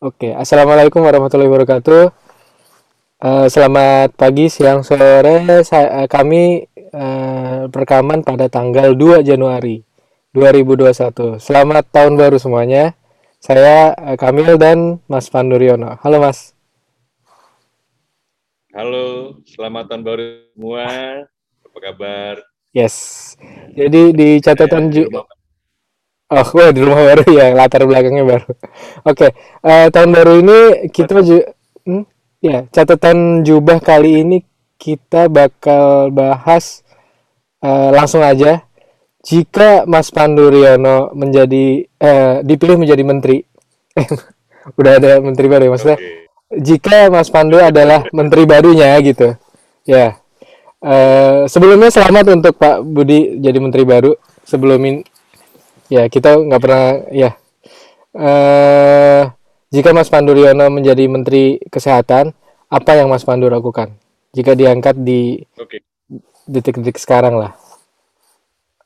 Oke, Assalamualaikum warahmatullahi wabarakatuh. Eh, selamat pagi, siang, sore. Saya, eh, kami eh, rekaman pada tanggal 2 Januari 2021. Selamat tahun baru semuanya. Saya eh, Kamil dan Mas Panduriono. Halo Mas. Halo, selamat tahun baru semua. Apa kabar? Yes. Jadi di catatan Saya di ju rumah. Oh, wah, di rumah baru ya, latar belakangnya baru. Oke, eh, tahun baru ini kita ju hmm? ya, catatan jubah kali ini kita bakal bahas eh, langsung aja. Jika Mas Pandu Riono menjadi eh, dipilih menjadi menteri, udah ada menteri baru ya maksudnya. oke. Jika Mas Pandu adalah menteri barunya gitu, ya. Eh, sebelumnya selamat untuk Pak Budi jadi menteri baru. Sebelum ya kita nggak pernah, ya. Eh, jika Mas Pandu Riono menjadi menteri kesehatan, apa yang Mas Pandu lakukan? Jika diangkat di detik-detik sekarang lah.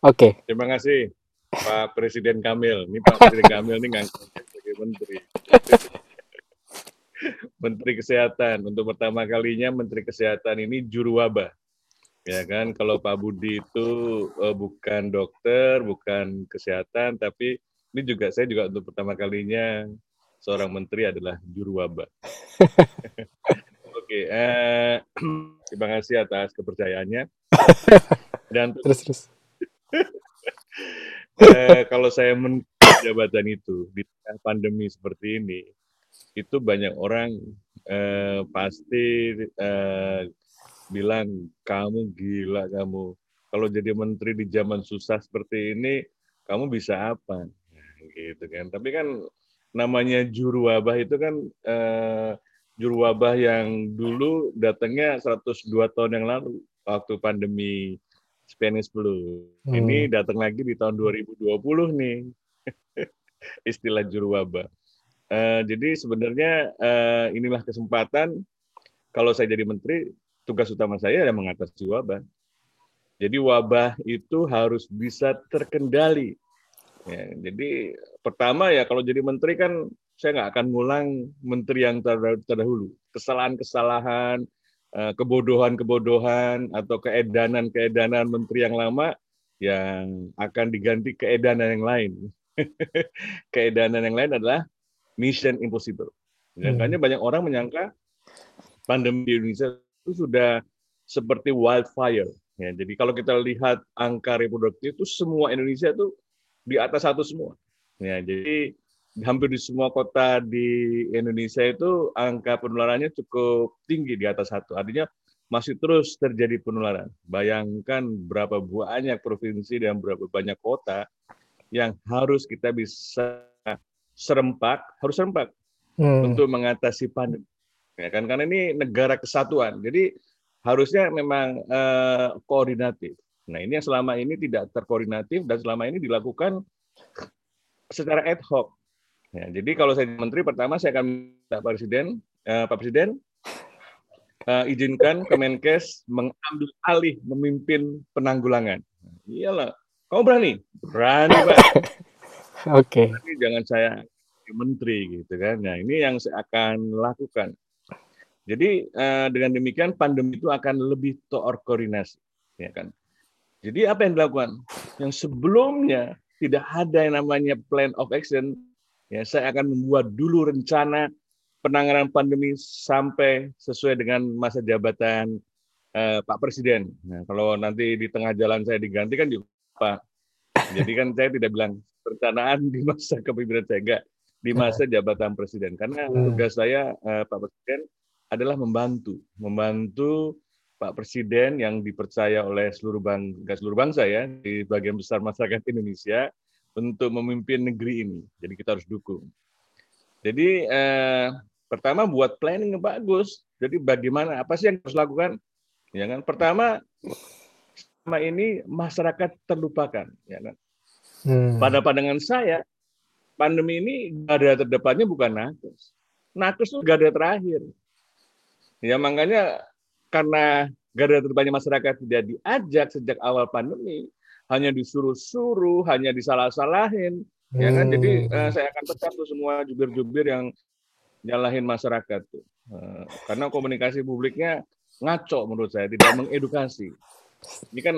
Oke. terima kasih Pak Presiden Kamil. Ini Pak Presiden Kamil ini ngangkat sebagai menteri. Menteri Kesehatan. Untuk pertama kalinya Menteri Kesehatan ini juru wabah. Ya kan, kalau Pak Budi itu eh, bukan dokter, bukan kesehatan, tapi ini juga saya juga untuk pertama kalinya seorang menteri adalah juru wabah. Oke, eh, terima kasih atas kepercayaannya. Dan Terus terus. eh, kalau saya men jabatan itu di tengah pandemi seperti ini, itu banyak orang eh, pasti eh, bilang kamu gila kamu. Kalau jadi menteri di zaman susah seperti ini, kamu bisa apa? Nah, gitu kan. Tapi kan namanya juru wabah itu kan eh, juru wabah yang dulu datangnya 102 tahun yang lalu waktu pandemi Spanish flu. Hmm. Ini datang lagi di tahun 2020 nih istilah juru wabah. Eh, jadi sebenarnya eh, inilah kesempatan kalau saya jadi menteri, tugas utama saya adalah mengatasi wabah. Jadi wabah itu harus bisa terkendali. Ya, jadi pertama ya kalau jadi menteri kan saya nggak akan ngulang menteri yang terda- terdahulu. Kesalahan-kesalahan, eh, kebodohan-kebodohan atau keedanan-keedanan menteri yang lama yang akan diganti keedanan yang lain. keedanan yang lain adalah mission impossible. Hmm. Makanya banyak orang menyangka pandemi di Indonesia itu sudah seperti wildfire. Ya, jadi kalau kita lihat angka reproduktif itu semua Indonesia itu di atas satu semua. Ya, jadi hampir di semua kota di Indonesia itu angka penularannya cukup tinggi di atas satu. Artinya masih terus terjadi penularan. Bayangkan berapa banyak provinsi dan berapa banyak kota yang harus kita bisa serempak, harus serempak Hmm. untuk mengatasi pandemi. Ya kan karena ini negara kesatuan. Jadi harusnya memang eh, koordinatif. Nah, ini yang selama ini tidak terkoordinatif dan selama ini dilakukan secara ad hoc. Ya, jadi kalau saya menteri pertama saya akan minta Pak Presiden, eh, Pak Presiden eh, izinkan Kemenkes mengambil alih memimpin penanggulangan. Iyalah, kamu berani? Berani, Pak. Oke. Tapi jangan saya menteri gitu kan. Nah, ini yang saya akan lakukan. Jadi eh, dengan demikian pandemi itu akan lebih terkoordinasi, ya kan. Jadi apa yang dilakukan? Yang sebelumnya tidak ada yang namanya plan of action, ya saya akan membuat dulu rencana penanganan pandemi sampai sesuai dengan masa jabatan eh, Pak Presiden. Nah, kalau nanti di tengah jalan saya diganti kan juga Pak. Jadi kan saya tidak bilang perencanaan di masa kepemimpinan saya enggak di masa jabatan presiden karena Hmm. tugas saya eh, Pak Presiden adalah membantu, membantu Pak Presiden yang dipercaya oleh seluruh bangsa, seluruh bangsa ya di bagian besar masyarakat Indonesia untuk memimpin negeri ini. Jadi kita harus dukung. Jadi eh, pertama buat planning yang bagus. Jadi bagaimana apa sih yang harus lakukan? Ya kan? Pertama selama ini masyarakat terlupakan, ya kan? Hmm. Pada pandangan saya, pandemi ini garda terdepannya bukan nakes. Nakes itu garda terakhir. Ya makanya karena garda terdepannya masyarakat tidak diajak sejak awal pandemi, hanya disuruh-suruh, hanya disalah-salahin, ya kan? Jadi Hmm. eh, saya akan pecat tuh semua jubir-jubir yang nyalahin masyarakat tuh. Uh, karena komunikasi publiknya ngaco menurut saya, tidak mengedukasi. Ini kan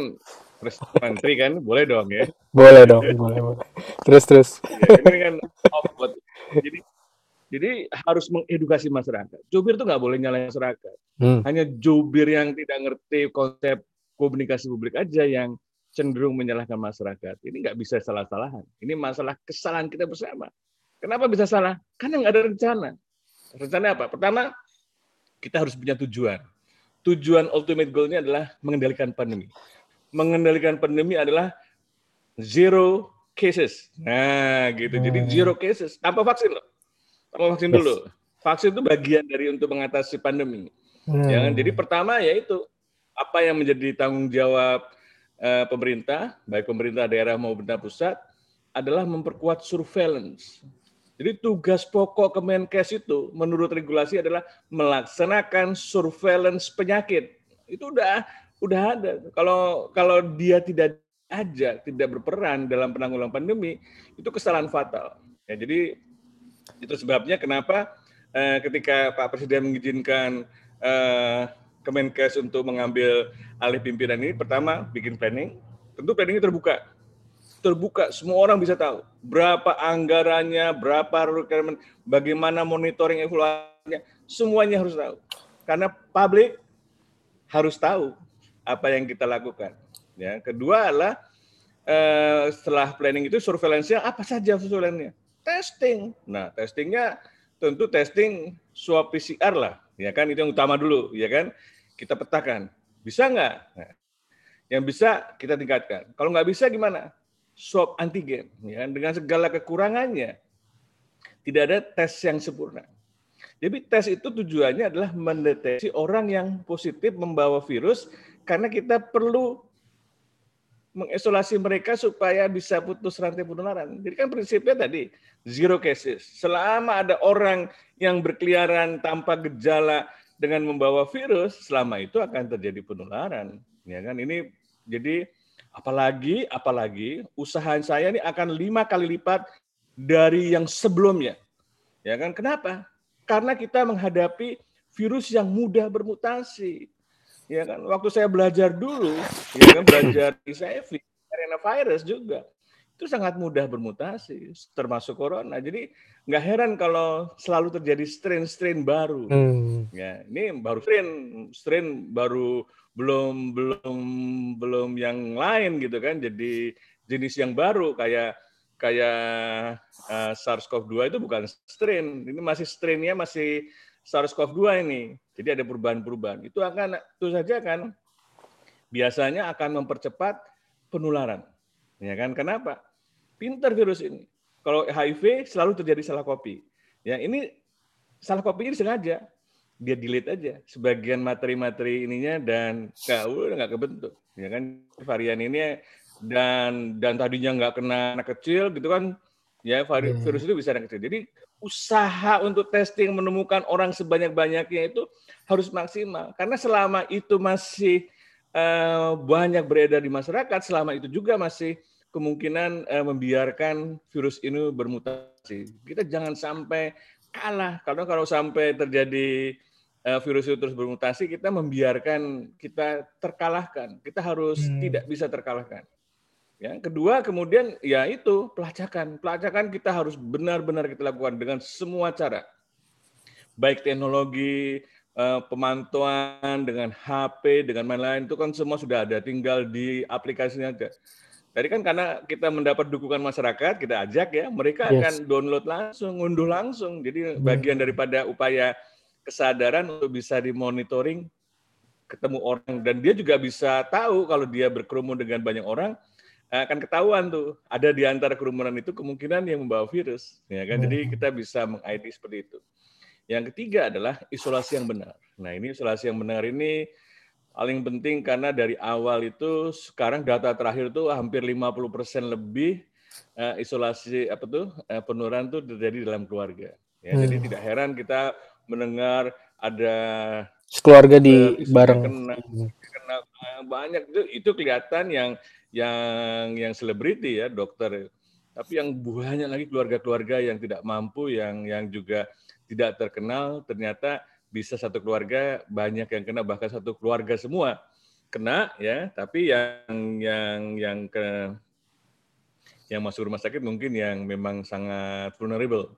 menteri kan, boleh dong ya? Boleh dong, boleh. boleh. Terus terus. Ya, ini kan off Jadi jadi harus mengedukasi masyarakat. Jubir itu nggak boleh nyalahin masyarakat. Hmm. Hanya jubir yang tidak ngerti konsep komunikasi publik aja yang cenderung menyalahkan masyarakat. Ini nggak bisa salah-salahan. Ini masalah kesalahan kita bersama. Kenapa bisa salah? Karena nggak ada rencana. Rencana apa? Pertama, kita harus punya tujuan. Tujuan ultimate goal-nya adalah mengendalikan pandemi. Mengendalikan pandemi adalah zero cases. Nah, gitu. Jadi hmm. zero cases tanpa vaksin loh. Tanpa vaksin dulu. Vaksin itu bagian dari untuk mengatasi pandemi. Hmm. Ya kan? Jadi pertama yaitu apa yang menjadi tanggung jawab uh, pemerintah, baik pemerintah daerah maupun pemerintah pusat, adalah memperkuat surveillance jadi tugas pokok Kemenkes itu menurut regulasi adalah melaksanakan surveillance penyakit. Itu udah udah ada. Kalau kalau dia tidak aja tidak berperan dalam penanggulangan pandemi, itu kesalahan fatal. Ya, jadi itu sebabnya kenapa eh, ketika Pak Presiden mengizinkan eh, Kemenkes untuk mengambil alih pimpinan ini, pertama bikin planning, tentu planning terbuka terbuka, semua orang bisa tahu berapa anggarannya, berapa requirement, bagaimana monitoring evaluasinya, semuanya harus tahu. Karena publik harus tahu apa yang kita lakukan. Ya, kedua adalah eh, setelah planning itu surveillance-nya apa saja surveillance-nya? Testing. Nah, testingnya tentu testing swab PCR lah, ya kan itu yang utama dulu, ya kan? Kita petakan. Bisa nggak? Nah, yang bisa kita tingkatkan. Kalau nggak bisa gimana? swab antigen ya dengan segala kekurangannya tidak ada tes yang sempurna. Jadi tes itu tujuannya adalah mendeteksi orang yang positif membawa virus karena kita perlu mengisolasi mereka supaya bisa putus rantai penularan. Jadi kan prinsipnya tadi zero cases. Selama ada orang yang berkeliaran tanpa gejala dengan membawa virus, selama itu akan terjadi penularan. Ya kan ini jadi Apalagi, apalagi usaha saya ini akan lima kali lipat dari yang sebelumnya. Ya kan? Kenapa? Karena kita menghadapi virus yang mudah bermutasi. Ya kan? Waktu saya belajar dulu, ya kan belajar HIV, virus juga itu sangat mudah bermutasi, termasuk corona. Jadi nggak heran kalau selalu terjadi strain-strain baru. Hmm. Ya, ini baru strain, strain baru belum belum belum yang lain gitu kan. Jadi jenis yang baru kayak kayak uh, SARS-CoV-2 itu bukan strain. Ini masih strainnya masih SARS-CoV-2 ini. Jadi ada perubahan-perubahan. Itu akan itu saja kan biasanya akan mempercepat penularan. Ya kan? Kenapa? Pinter virus ini. Kalau HIV selalu terjadi salah copy. Ya, ini salah copy ini sengaja. Dia delete aja sebagian materi-materi ininya dan nggak nggak kebentuk. Ya kan varian ini dan dan tadinya nggak kena anak kecil gitu kan ya hmm. virus itu bisa anak kecil. Jadi usaha untuk testing menemukan orang sebanyak-banyaknya itu harus maksimal karena selama itu masih uh, banyak beredar di masyarakat, selama itu juga masih kemungkinan uh, membiarkan virus ini bermutasi. Kita jangan sampai kalah karena kalau sampai terjadi uh, virus itu terus bermutasi, kita membiarkan kita terkalahkan. Kita harus hmm. tidak bisa terkalahkan. Ya, kedua kemudian ya itu pelacakan. Pelacakan kita harus benar-benar kita lakukan dengan semua cara. Baik teknologi, uh, pemantauan dengan HP, dengan lain-lain itu kan semua sudah ada, tinggal di aplikasinya aja. Tadi kan karena kita mendapat dukungan masyarakat, kita ajak ya, mereka yes. akan download langsung, ngunduh langsung. Jadi bagian daripada upaya kesadaran untuk bisa dimonitoring ketemu orang dan dia juga bisa tahu kalau dia berkerumun dengan banyak orang akan ketahuan tuh ada di antara kerumunan itu kemungkinan yang membawa virus ya kan jadi hmm. kita bisa meng-ID seperti itu yang ketiga adalah isolasi yang benar nah ini isolasi yang benar ini paling penting karena dari awal itu sekarang data terakhir itu hampir 50% lebih uh, isolasi apa tuh uh, penularan tuh terjadi dalam keluarga. Ya, hmm. Jadi tidak heran kita mendengar ada keluarga di uh, bareng kena, kena banyak itu itu kelihatan yang yang yang selebriti ya dokter tapi yang banyak lagi keluarga-keluarga yang tidak mampu, yang yang juga tidak terkenal, ternyata bisa satu keluarga banyak yang kena, bahkan satu keluarga semua kena ya, tapi yang yang yang ke yang masuk rumah sakit mungkin yang memang sangat vulnerable.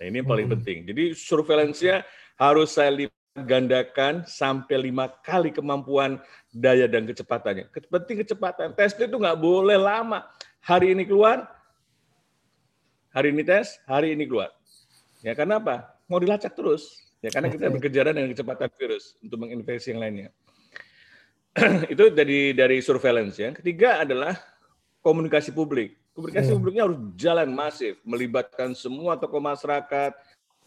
Nah, ini yang paling hmm. penting. Jadi surveillance-nya harus saya gandakan sampai lima kali kemampuan daya dan kecepatannya. Penting kecepatan. Tes itu nggak boleh lama. Hari ini keluar, Hari ini tes, hari ini keluar. Ya karena apa? Mau dilacak terus. Ya karena kita berkejaran dengan kecepatan virus untuk menginfeksi yang lainnya. itu dari dari surveillance ya. Ketiga adalah komunikasi publik. Komunikasi yeah. publiknya harus jalan masif, melibatkan semua tokoh masyarakat.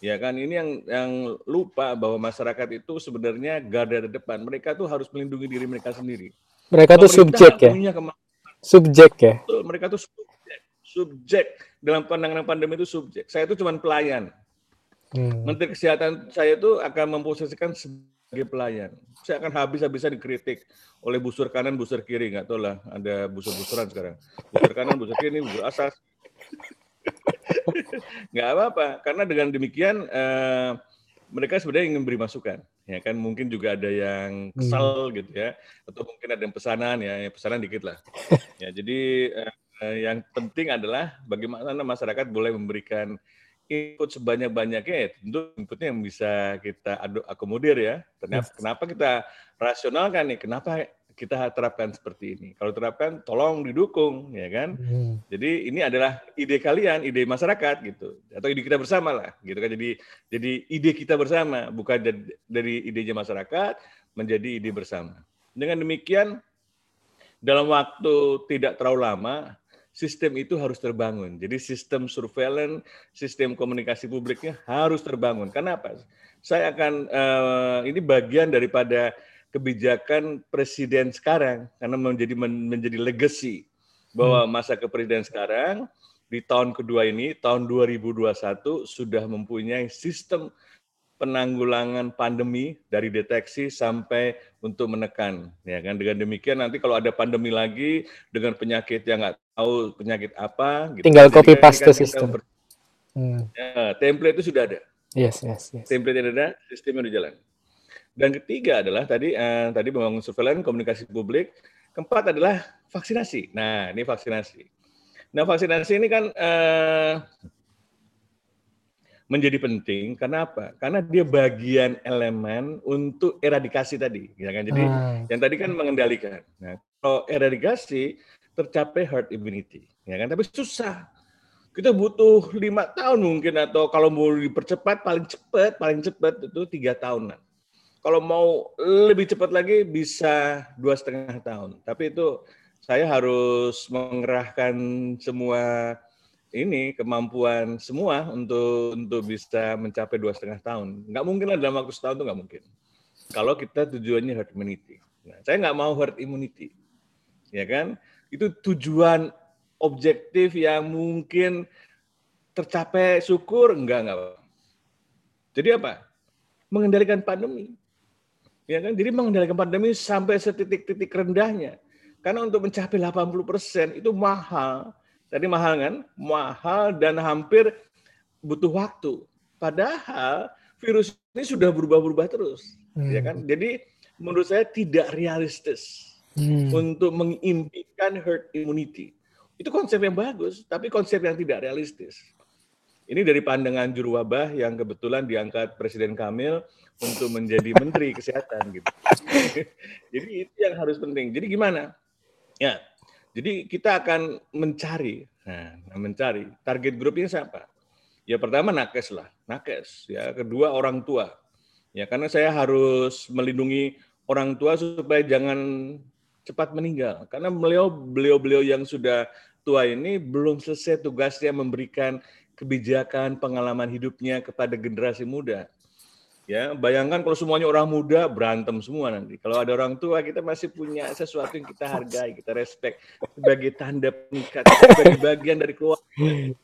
Ya kan ini yang yang lupa bahwa masyarakat itu sebenarnya garda depan. Mereka tuh harus melindungi diri mereka sendiri. Mereka tuh subjek ya. Subjek ya. Mereka tuh subjek. Subjek dalam pandangan pandemi itu subjek. Saya itu cuma pelayan. Hmm. Menteri Kesehatan saya itu akan memposisikan sebagai pelayan. Saya akan habis-habisan dikritik oleh busur kanan, busur kiri. Nggak tahu lah, ada busur-busuran sekarang. Busur kanan, busur kiri, busur asas. Nggak apa-apa, karena dengan demikian eh, mereka sebenarnya ingin beri masukan. Ya kan mungkin juga ada yang kesal hmm. gitu ya, atau mungkin ada yang pesanan ya, pesanan dikit lah. Ya jadi eh, Eh, yang penting adalah bagaimana masyarakat boleh memberikan input sebanyak-banyaknya ya tentu inputnya yang bisa kita akomodir ya. Ternyata kenapa kita rasionalkan nih? Kenapa kita terapkan seperti ini? Kalau terapkan tolong didukung ya kan. Hmm. Jadi ini adalah ide kalian, ide masyarakat gitu. Atau ide kita bersama lah gitu kan. Jadi jadi ide kita bersama bukan dari idenya masyarakat menjadi ide bersama. Dengan demikian dalam waktu tidak terlalu lama sistem itu harus terbangun. Jadi sistem surveillance, sistem komunikasi publiknya harus terbangun. Kenapa? Saya akan uh, ini bagian daripada kebijakan presiden sekarang karena menjadi menjadi legacy bahwa hmm. masa kepresiden sekarang di tahun kedua ini tahun 2021 sudah mempunyai sistem penanggulangan pandemi dari deteksi sampai untuk menekan ya kan dengan demikian nanti kalau ada pandemi lagi dengan penyakit yang nggak tahu penyakit apa gitu. tinggal copy paste kan sistem ber... hmm. ya, template itu sudah ada yes yes yes template yang ada sistemnya udah jalan dan ketiga adalah tadi eh, tadi membangun surveillance komunikasi publik keempat adalah vaksinasi nah ini vaksinasi nah vaksinasi ini kan eh, menjadi penting karena apa? Karena dia bagian elemen untuk eradikasi tadi, ya kan? Jadi hmm. yang tadi kan mengendalikan. Nah, kalau eradikasi tercapai herd immunity, ya kan? Tapi susah. Kita butuh lima tahun mungkin atau kalau mau dipercepat paling cepat, paling cepat itu tiga tahunan. Kalau mau lebih cepat lagi bisa dua setengah tahun. Tapi itu saya harus mengerahkan semua ini kemampuan semua untuk untuk bisa mencapai dua setengah tahun. Nggak mungkin lah dalam waktu setahun itu nggak mungkin. Kalau kita tujuannya herd immunity. Nah, saya nggak mau herd immunity, ya kan? Itu tujuan objektif yang mungkin tercapai syukur enggak enggak. Jadi apa? Mengendalikan pandemi. Ya kan? Jadi mengendalikan pandemi sampai setitik-titik rendahnya. Karena untuk mencapai 80% itu mahal Tadi mahal kan? Mahal dan hampir butuh waktu. Padahal virus ini sudah berubah-berubah terus, hmm. ya kan? Jadi menurut saya tidak realistis hmm. untuk mengimpikan herd immunity. Itu konsep yang bagus, tapi konsep yang tidak realistis. Ini dari pandangan juru wabah yang kebetulan diangkat Presiden Kamil untuk menjadi Menteri Kesehatan gitu. Jadi itu yang harus penting. Jadi gimana? Ya, jadi kita akan mencari, nah, mencari target grupnya siapa? Ya pertama nakes lah, nakes. Ya kedua orang tua. Ya karena saya harus melindungi orang tua supaya jangan cepat meninggal. Karena beliau beliau beliau yang sudah tua ini belum selesai tugasnya memberikan kebijakan pengalaman hidupnya kepada generasi muda. Ya, bayangkan kalau semuanya orang muda berantem semua nanti. Kalau ada orang tua kita masih punya sesuatu yang kita hargai, kita respect sebagai tanda pernikahan, sebagai bagian dari keluarga.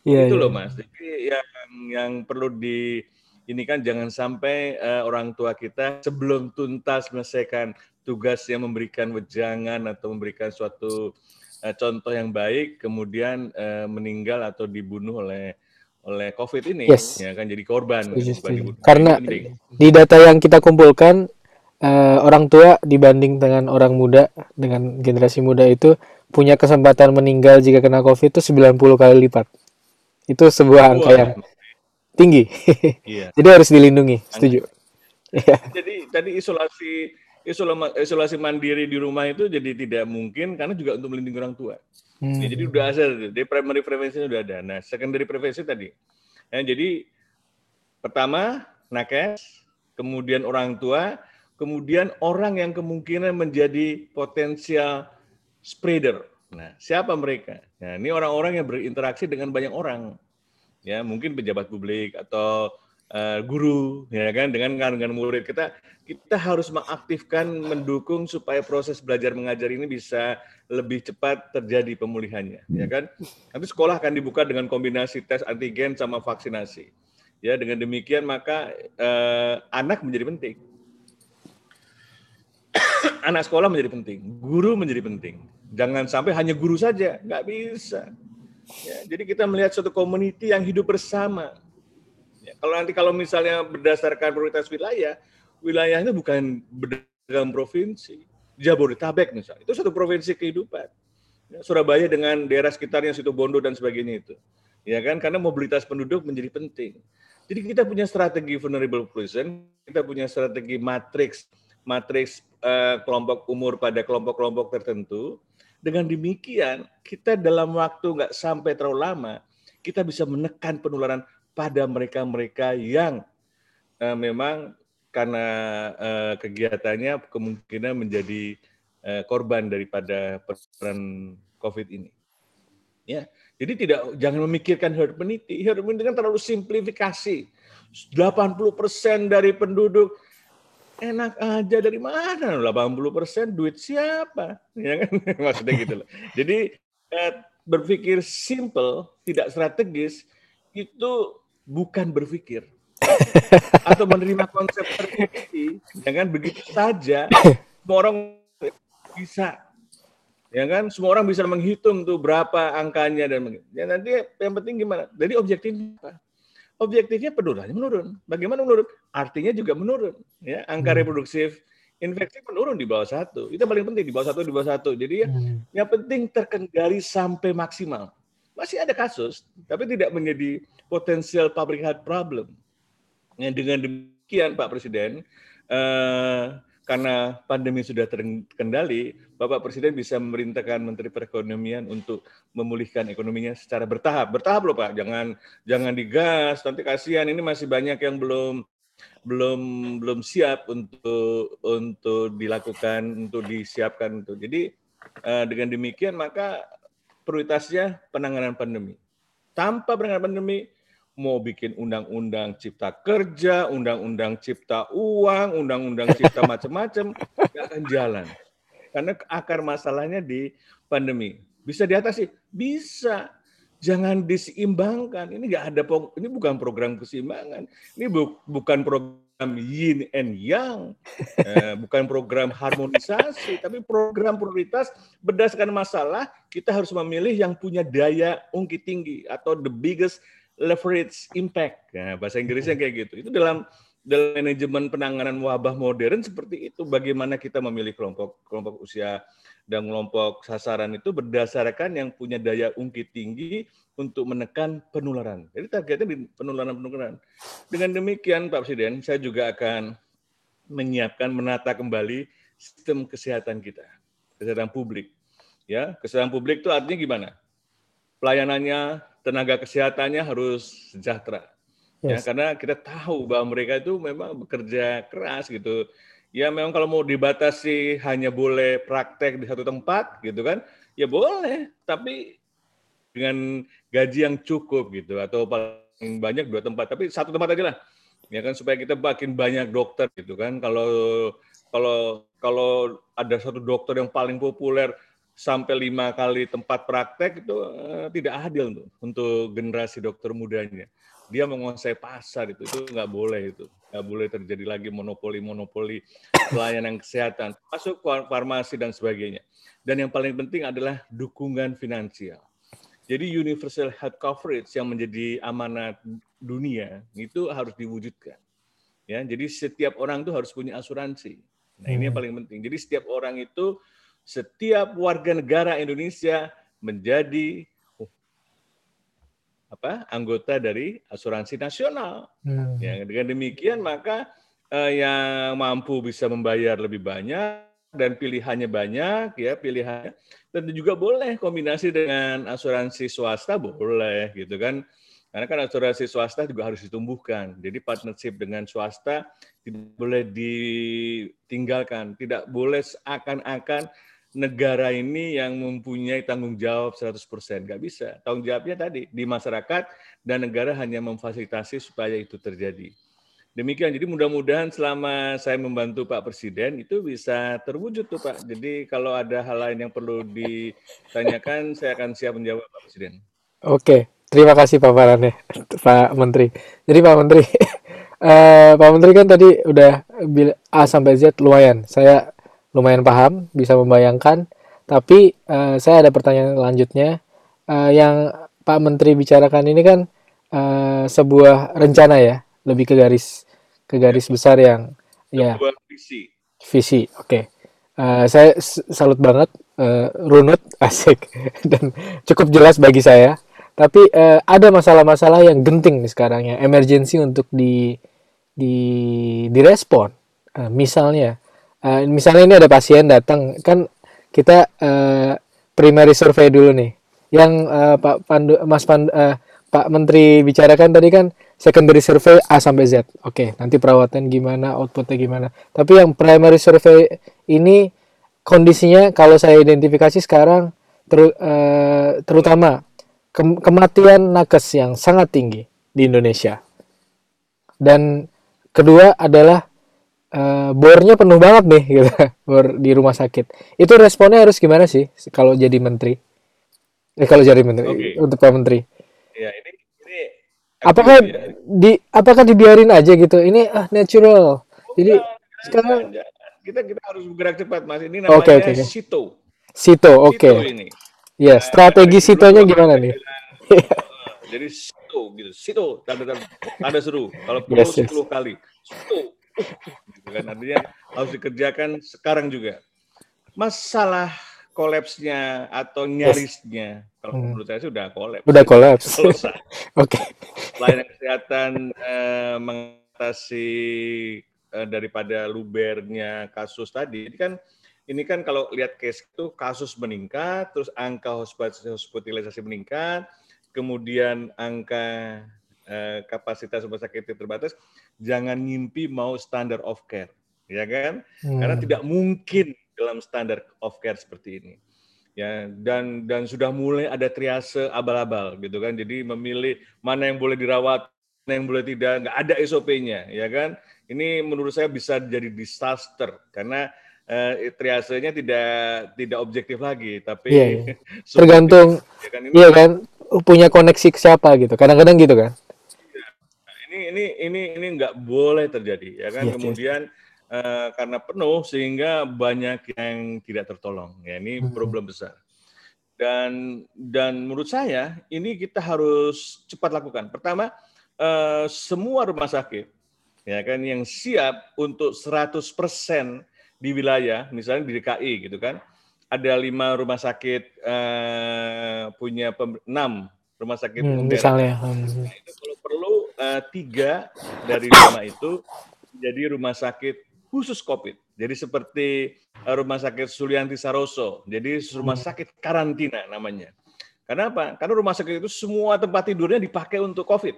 Yeah, itu yeah. loh Mas. Jadi yang yang perlu di ini kan jangan sampai uh, orang tua kita sebelum tuntas menyelesaikan tugas yang memberikan wejangan atau memberikan suatu uh, contoh yang baik kemudian uh, meninggal atau dibunuh oleh oleh COVID ini yes. ya kan jadi korban setuju, setuju. karena di data yang kita kumpulkan uh, orang tua dibanding dengan orang muda dengan generasi muda itu punya kesempatan meninggal jika kena COVID itu 90 kali lipat. Itu sebuah angka yang tinggi. Iya. jadi harus dilindungi setuju. Jadi tadi isolasi isolasi mandiri di rumah itu jadi tidak mungkin karena juga untuk melindungi orang tua Hmm. Ya, jadi udah ada, di primary prevention udah ada. Nah, secondary prevention tadi. Ya, jadi pertama nakes, kemudian orang tua, kemudian orang yang kemungkinan menjadi potensial spreader. Nah, siapa mereka? Nah, ini orang-orang yang berinteraksi dengan banyak orang. Ya, mungkin pejabat publik atau uh, guru ya kan? Dengan dengan murid kita kita harus mengaktifkan mendukung supaya proses belajar mengajar ini bisa lebih cepat terjadi pemulihannya ya kan? Nanti sekolah akan dibuka dengan kombinasi tes antigen sama vaksinasi. Ya dengan demikian maka uh, anak menjadi penting. Anak sekolah menjadi penting guru menjadi penting. Jangan sampai hanya guru saja nggak bisa. Ya, jadi kita melihat suatu community yang hidup bersama kalau nanti kalau misalnya berdasarkan prioritas wilayah, wilayahnya bukan berdasarkan provinsi. Jabodetabek misalnya, itu satu provinsi kehidupan. Ya, Surabaya dengan daerah sekitarnya situ Bondo dan sebagainya itu. Ya kan, karena mobilitas penduduk menjadi penting. Jadi kita punya strategi vulnerable population, kita punya strategi matriks matriks uh, kelompok umur pada kelompok-kelompok tertentu. Dengan demikian, kita dalam waktu nggak sampai terlalu lama, kita bisa menekan penularan pada mereka-mereka yang uh, memang karena uh, kegiatannya kemungkinan menjadi uh, korban daripada peran COVID ini. Ya, jadi tidak jangan memikirkan herd immunity. Herd immunity kan terlalu simplifikasi. 80% dari penduduk enak aja dari mana 80% duit siapa ya kan maksudnya gitu loh jadi berpikir simple tidak strategis itu bukan berpikir atau menerima konsep tertentu, ya kan? Begitu saja semua orang bisa ya kan? Semua orang bisa menghitung tuh berapa angkanya dan ya nanti yang penting gimana? Jadi objektifnya apa objektifnya penurunannya menurun. Bagaimana menurun? Artinya juga menurun ya. Angka hmm. reproduktif infeksi menurun di bawah satu. Itu paling penting di bawah satu di bawah satu. Jadi ya hmm. yang penting terkendali sampai maksimal masih ada kasus tapi tidak menjadi potensial public health problem. Yang dengan demikian Pak Presiden, eh, karena pandemi sudah terkendali, Bapak Presiden bisa memerintahkan Menteri Perekonomian untuk memulihkan ekonominya secara bertahap. Bertahap loh Pak, jangan jangan digas, nanti kasihan ini masih banyak yang belum belum belum siap untuk untuk dilakukan untuk disiapkan untuk jadi eh, dengan demikian maka prioritasnya penanganan pandemi tanpa penanganan pandemi mau bikin undang-undang cipta kerja, undang-undang cipta uang, undang-undang cipta macam-macam, nggak akan jalan. Karena akar masalahnya di pandemi. Bisa diatasi? Bisa. Jangan diseimbangkan. Ini nggak ada, ini bukan program keseimbangan. Ini bu, bukan program yin and yang, eh, bukan program harmonisasi, tapi program prioritas berdasarkan masalah. Kita harus memilih yang punya daya ungkit tinggi atau the biggest leverage impact. Nah, bahasa Inggrisnya kayak gitu. Itu dalam dalam manajemen penanganan wabah modern seperti itu. Bagaimana kita memilih kelompok kelompok usia dan kelompok sasaran itu berdasarkan yang punya daya ungkit tinggi untuk menekan penularan. Jadi targetnya di penularan-penularan. Dengan demikian Pak Presiden, saya juga akan menyiapkan menata kembali sistem kesehatan kita, kesehatan publik. Ya, kesehatan publik itu artinya gimana? Pelayanannya tenaga kesehatannya harus sejahtera. Ya, yes. Ya, karena kita tahu bahwa mereka itu memang bekerja keras gitu. Ya memang kalau mau dibatasi hanya boleh praktek di satu tempat gitu kan, ya boleh, tapi dengan gaji yang cukup gitu atau paling banyak dua tempat, tapi satu tempat aja lah. Ya kan supaya kita makin banyak dokter gitu kan. Kalau kalau kalau ada satu dokter yang paling populer sampai lima kali tempat praktek itu uh, tidak adil untuk, untuk generasi dokter mudanya. Dia menguasai pasar itu itu nggak boleh itu. Nggak boleh terjadi lagi monopoli monopoli pelayanan kesehatan masuk farmasi dan sebagainya. Dan yang paling penting adalah dukungan finansial. Jadi universal health coverage yang menjadi amanat dunia itu harus diwujudkan. Ya jadi setiap orang itu harus punya asuransi. Nah ini yang hmm. paling penting. Jadi setiap orang itu setiap warga negara Indonesia menjadi apa anggota dari asuransi nasional. Hmm. Ya, dengan demikian maka eh, yang mampu bisa membayar lebih banyak dan pilihannya banyak ya pilihannya tentu juga boleh kombinasi dengan asuransi swasta boleh gitu kan karena kan asuransi swasta juga harus ditumbuhkan jadi partnership dengan swasta tidak boleh ditinggalkan tidak boleh seakan-akan negara ini yang mempunyai tanggung jawab 100%. Nggak bisa. Tanggung jawabnya tadi di masyarakat dan negara hanya memfasilitasi supaya itu terjadi. Demikian. Jadi mudah-mudahan selama saya membantu Pak Presiden itu bisa terwujud tuh Pak. Jadi kalau ada hal lain yang perlu ditanyakan, saya akan siap menjawab Pak Presiden. Oke, terima kasih Pak Farane, Pak Menteri. Jadi Pak Menteri, uh, Pak Menteri kan tadi udah A sampai Z lumayan. Saya lumayan paham, bisa membayangkan. Tapi uh, saya ada pertanyaan lanjutnya uh, yang Pak Menteri bicarakan ini kan uh, sebuah rencana ya, lebih ke garis ke garis besar yang ya visi. Visi, oke. Okay. Uh, saya salut banget, uh, runut, asik dan cukup jelas bagi saya. Tapi uh, ada masalah-masalah yang genting nih sekarang ya, emergency untuk di di direspon. Uh, misalnya uh, misalnya ini ada pasien datang kan kita uh, primary survey dulu nih yang uh, Pak Pandu Mas Pandu, uh, Pak Menteri bicarakan tadi kan secondary survey A sampai Z. Oke, okay, nanti perawatan gimana, outputnya gimana. Tapi yang primary survey ini kondisinya kalau saya identifikasi sekarang ter, uh, terutama ke, kematian nakes yang sangat tinggi di Indonesia. Dan kedua adalah uh, bornya penuh banget nih gitu. Bor di rumah sakit. Itu responnya harus gimana sih kalau jadi menteri? Eh kalau jadi menteri okay. untuk pak menteri. Ya ini ini apakah ya. di apakah dibiarin aja gitu? Ini ah natural. Oh, jadi enggak, sekarang kita kita harus bergerak cepat mas. Ini namanya okay, okay, okay. sito. Sito oke. Okay. ini. Ya nah, strategi sitonya gimana nih? jadi sito gitu. Sito tanda tanda, tanda seru. Kalau perlu yes, yes. 10 kali. Sito gitu kan artinya harus dikerjakan sekarang juga masalah kolapsnya atau nyarisnya yes. kalau hmm. menurut saya sudah kolaps udah kolaps selesai oke okay. layanan kesehatan eh, mengatasi eh, daripada lubernya kasus tadi ini kan ini kan kalau lihat case itu kasus meningkat terus angka hospitalisasi meningkat kemudian angka eh, kapasitas rumah sakit terbatas jangan ngimpi mau standar of care, ya kan? Hmm. Karena tidak mungkin dalam standar of care seperti ini. Ya, dan dan sudah mulai ada triase abal-abal gitu kan. Jadi memilih mana yang boleh dirawat, mana yang boleh tidak, nggak ada SOP-nya, ya kan? Ini menurut saya bisa jadi disaster karena eh, triasenya tidak tidak objektif lagi, tapi yeah, yeah. tergantung ya kan, iya kan punya koneksi ke siapa gitu. Kadang-kadang gitu kan ini ini ini nggak boleh terjadi ya kan. Yes, Kemudian yes. Uh, karena penuh sehingga banyak yang tidak tertolong. Ya ini hmm. problem besar. Dan dan menurut saya ini kita harus cepat lakukan. Pertama, uh, semua rumah sakit ya kan yang siap untuk 100% di wilayah, misalnya di DKI gitu kan, ada lima rumah sakit uh, punya enam rumah sakit hmm, misalnya. Nah, itu uh, tiga dari lima itu menjadi rumah sakit khusus COVID. Jadi seperti uh, rumah sakit Sulianti Saroso. Jadi rumah sakit karantina namanya. Karena apa? Karena rumah sakit itu semua tempat tidurnya dipakai untuk COVID.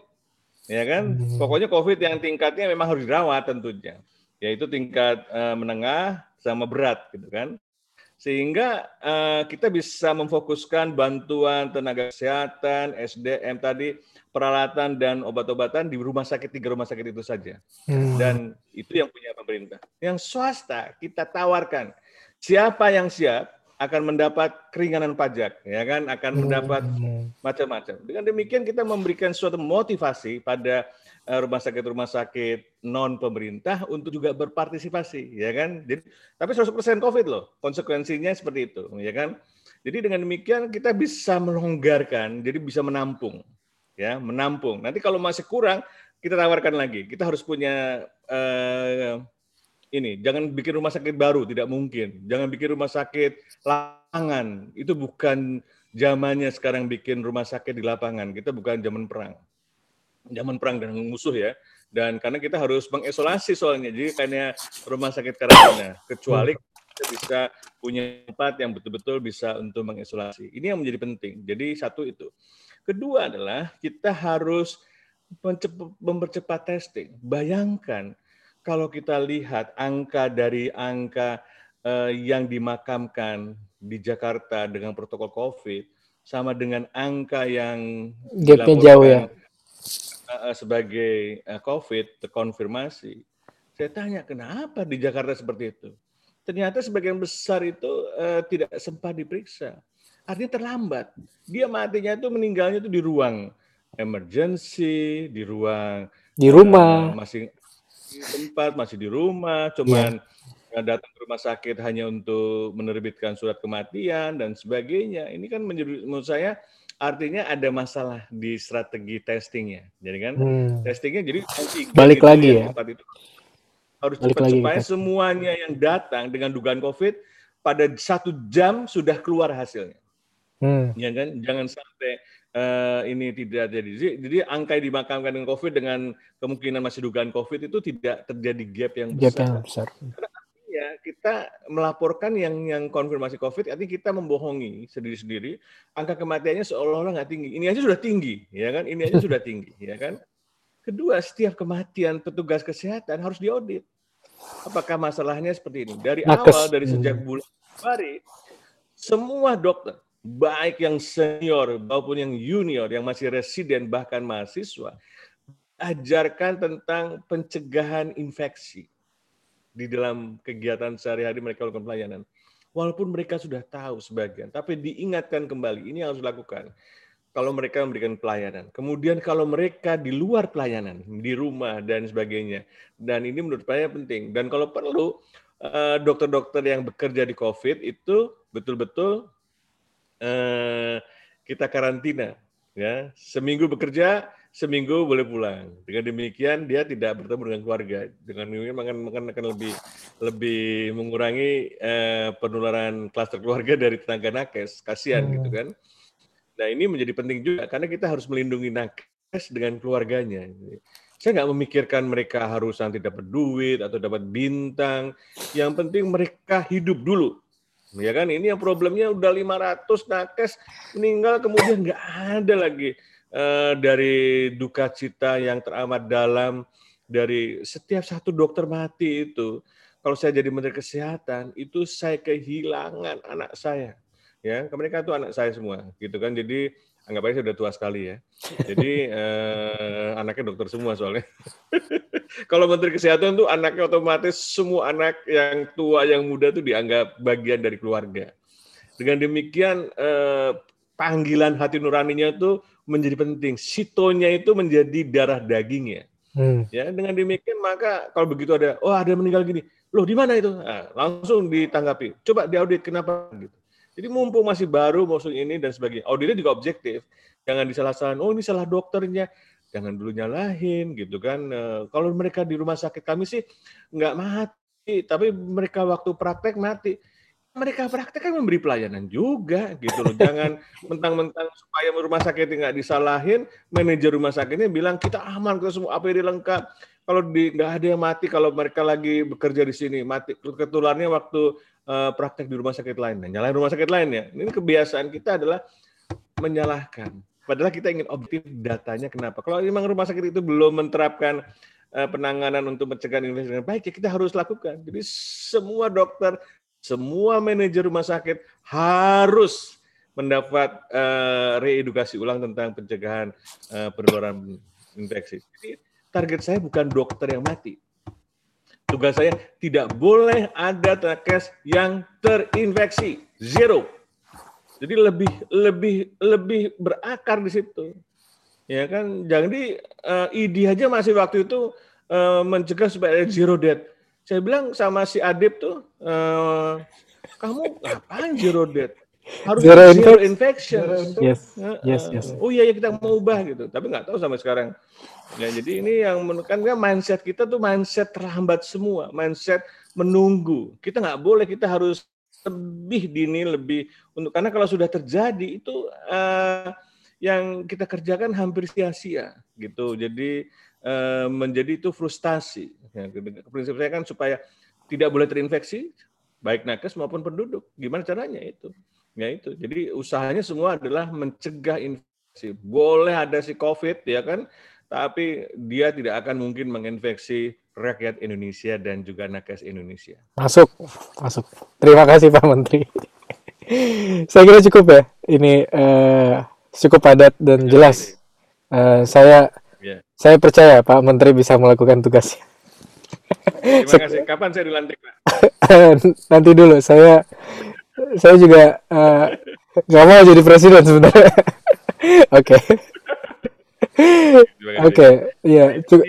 Ya kan? Hmm. Pokoknya COVID yang tingkatnya memang harus dirawat tentunya. Yaitu tingkat uh, menengah sama berat gitu kan sehingga uh, kita bisa memfokuskan bantuan tenaga kesehatan, SDM tadi, peralatan dan obat-obatan di rumah sakit tiga rumah sakit itu saja. Hmm. Dan itu yang punya pemerintah. Yang swasta kita tawarkan siapa yang siap akan mendapat keringanan pajak, ya kan, akan mendapat Hmm. macam-macam. Dengan demikian kita memberikan suatu motivasi pada rumah sakit-rumah sakit non pemerintah untuk juga berpartisipasi, ya kan. Jadi, tapi 100% COVID loh, konsekuensinya seperti itu, ya kan. Jadi dengan demikian kita bisa melonggarkan, jadi bisa menampung, ya, menampung. Nanti kalau masih kurang, kita tawarkan lagi. Kita harus punya eh, ini, jangan bikin rumah sakit baru, tidak mungkin. Jangan bikin rumah sakit lapangan. Itu bukan zamannya sekarang bikin rumah sakit di lapangan. Kita bukan zaman perang. Zaman perang dan musuh ya. Dan karena kita harus mengisolasi soalnya. Jadi kayaknya rumah sakit karantina. Kecuali kita bisa punya tempat yang betul-betul bisa untuk mengisolasi. Ini yang menjadi penting. Jadi satu itu. Kedua adalah kita harus mempercepat testing. Bayangkan kalau kita lihat angka dari angka uh, yang dimakamkan di Jakarta dengan protokol COVID sama dengan angka yang gapnya jauh ya uh, sebagai uh, COVID terkonfirmasi. Saya tanya kenapa di Jakarta seperti itu? Ternyata sebagian besar itu uh, tidak sempat diperiksa. Artinya terlambat. Dia matinya itu meninggalnya itu di ruang emergency, di ruang di rumah uh, masih di tempat masih di rumah, cuman yeah. datang ke rumah sakit hanya untuk menerbitkan surat kematian dan sebagainya. Ini kan menjadi menurut saya artinya ada masalah di strategi testingnya. Jadi kan hmm. testingnya jadi balik lagi ya. Itu harus Balik cepat supaya gitu. semuanya yang datang dengan dugaan COVID pada satu jam sudah keluar hasilnya. Hmm. Ya kan, jangan sampai uh, ini tidak terjadi. Jadi, jadi angka yang dimakamkan dengan COVID dengan kemungkinan masih dugaan COVID itu tidak terjadi gap yang besar. Gap yang besar. Karena artinya kita melaporkan yang yang konfirmasi COVID, artinya kita membohongi sendiri-sendiri. Angka kematiannya seolah-olah nggak tinggi. Ini aja sudah tinggi, ya kan? Ini aja sudah tinggi, ya kan? Kedua, setiap kematian petugas kesehatan harus diaudit. Apakah masalahnya seperti ini? Dari Nakes. awal, dari sejak hmm. bulan Februari, semua dokter, baik yang senior maupun yang junior, yang masih residen bahkan mahasiswa, ajarkan tentang pencegahan infeksi di dalam kegiatan sehari-hari mereka lakukan pelayanan. Walaupun mereka sudah tahu sebagian, tapi diingatkan kembali ini harus dilakukan kalau mereka memberikan pelayanan. Kemudian kalau mereka di luar pelayanan, di rumah dan sebagainya. Dan ini menurut saya penting. Dan kalau perlu eh, dokter-dokter yang bekerja di COVID itu betul-betul Eh, kita karantina ya seminggu bekerja seminggu boleh pulang. Dengan demikian dia tidak bertemu dengan keluarga. Dengan demikian akan, akan, akan lebih lebih mengurangi eh, penularan klaster keluarga dari tenaga nakes. Kasihan hmm. gitu kan. Nah ini menjadi penting juga karena kita harus melindungi nakes dengan keluarganya. Saya nggak memikirkan mereka harus nanti dapat duit atau dapat bintang. Yang penting mereka hidup dulu. Ya kan? Ini yang problemnya udah 500 nakes meninggal kemudian nggak ada lagi uh, dari duka cita yang teramat dalam dari setiap satu dokter mati itu. Kalau saya jadi menteri kesehatan itu saya kehilangan anak saya. Ya, mereka itu anak saya semua gitu kan. Jadi anggap aja sudah tua sekali ya. Jadi eh, anaknya dokter semua soalnya. Kalau Menteri Kesehatan tuh anaknya otomatis semua anak yang tua yang muda tuh dianggap bagian dari keluarga. Dengan demikian eh, panggilan hati nuraninya tuh menjadi penting. Sitonya itu menjadi darah dagingnya. Hmm. Ya, dengan demikian maka kalau begitu ada, oh ada meninggal gini, loh di mana itu? Nah, langsung ditanggapi. Coba diaudit kenapa gitu. Jadi mumpung masih baru maksud ini dan sebagainya. Auditnya juga objektif. Jangan disalah-salahin, oh ini salah dokternya. Jangan dulu nyalahin gitu kan. Eh, kalau mereka di rumah sakit kami sih nggak mati, tapi mereka waktu praktek mati. Mereka praktek kan memberi pelayanan juga gitu loh. Jangan mentang-mentang supaya rumah sakit nggak disalahin, manajer rumah sakitnya bilang kita aman, kita semua APD lengkap. Kalau di nggak ada yang mati kalau mereka lagi bekerja di sini, mati ketularnya waktu uh, praktek di rumah sakit lain. Nah, nyalain rumah sakit lain ya. Ini kebiasaan kita adalah menyalahkan. Padahal kita ingin objektif datanya kenapa. Kalau memang rumah sakit itu belum menerapkan uh, penanganan untuk mencegah infeksi dengan baik, ya kita harus lakukan. Jadi semua dokter, semua manajer rumah sakit harus mendapat uh, reedukasi ulang tentang pencegahan uh, penularan infeksi. Jadi target saya bukan dokter yang mati, Tugas saya tidak boleh ada nakes yang terinfeksi. zero. Jadi lebih lebih lebih berakar di situ. Ya kan, jangan di uh, ID aja masih waktu itu uh, mencegah supaya zero death. Saya bilang sama si Adib tuh, uh, kamu ngapain zero death? Harus zero, zero infection. Yes, yes, yes. Oh iya ya kita mau ubah gitu, tapi nggak tahu sampai sekarang. Ya jadi ini yang menunjukkan mindset kita tuh mindset terlambat semua, mindset menunggu. Kita nggak boleh, kita harus lebih dini, lebih untuk karena kalau sudah terjadi itu uh, yang kita kerjakan hampir sia-sia gitu. Jadi menjadi itu frustasi. Ya, prinsip saya kan supaya tidak boleh terinfeksi baik nakes maupun penduduk. Gimana caranya itu? Ya itu. Jadi usahanya semua adalah mencegah infeksi. Boleh ada si COVID ya kan, tapi dia tidak akan mungkin menginfeksi rakyat Indonesia dan juga nakes Indonesia. Masuk, masuk. Terima kasih Pak Menteri. saya kira cukup ya. Ini uh, cukup padat dan jelas. Uh, saya ya. saya percaya Pak Menteri bisa melakukan tugasnya. Terima kasih. Kapan saya dilantik Pak? Nanti dulu. Saya saya juga uh, nggak mau jadi presiden sebenarnya. Oke. Oke, iya. Coba.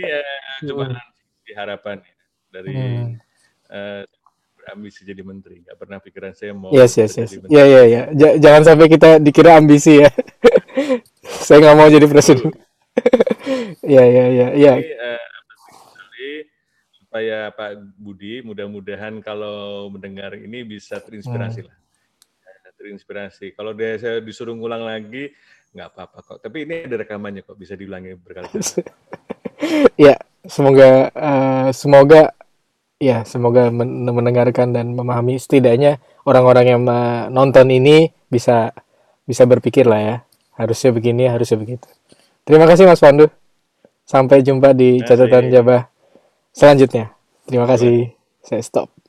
Coba harapan ya, dari hmm. uh, ambisi jadi menteri. Gak pernah pikiran saya mau yes, yes, yes. Ya, ya, ya. J jangan sampai kita dikira ambisi ya. saya nggak mau jadi presiden. Ya, ya, ya, ya. uh, supaya Pak Budi mudah-mudahan kalau mendengar ini bisa terinspirasi hmm. lah. Terinspirasi. Kalau dia saya disuruh ngulang lagi, nggak apa-apa kok. Tapi ini ada rekamannya kok, bisa diulangi berkali-kali. ya, semoga uh, semoga ya semoga mendengarkan dan memahami setidaknya orang-orang yang menonton ini bisa bisa berpikir lah ya harusnya begini harusnya begitu terima kasih Mas Pandu. Sampai jumpa di catatan Jabah selanjutnya. Terima kasih. Saya stop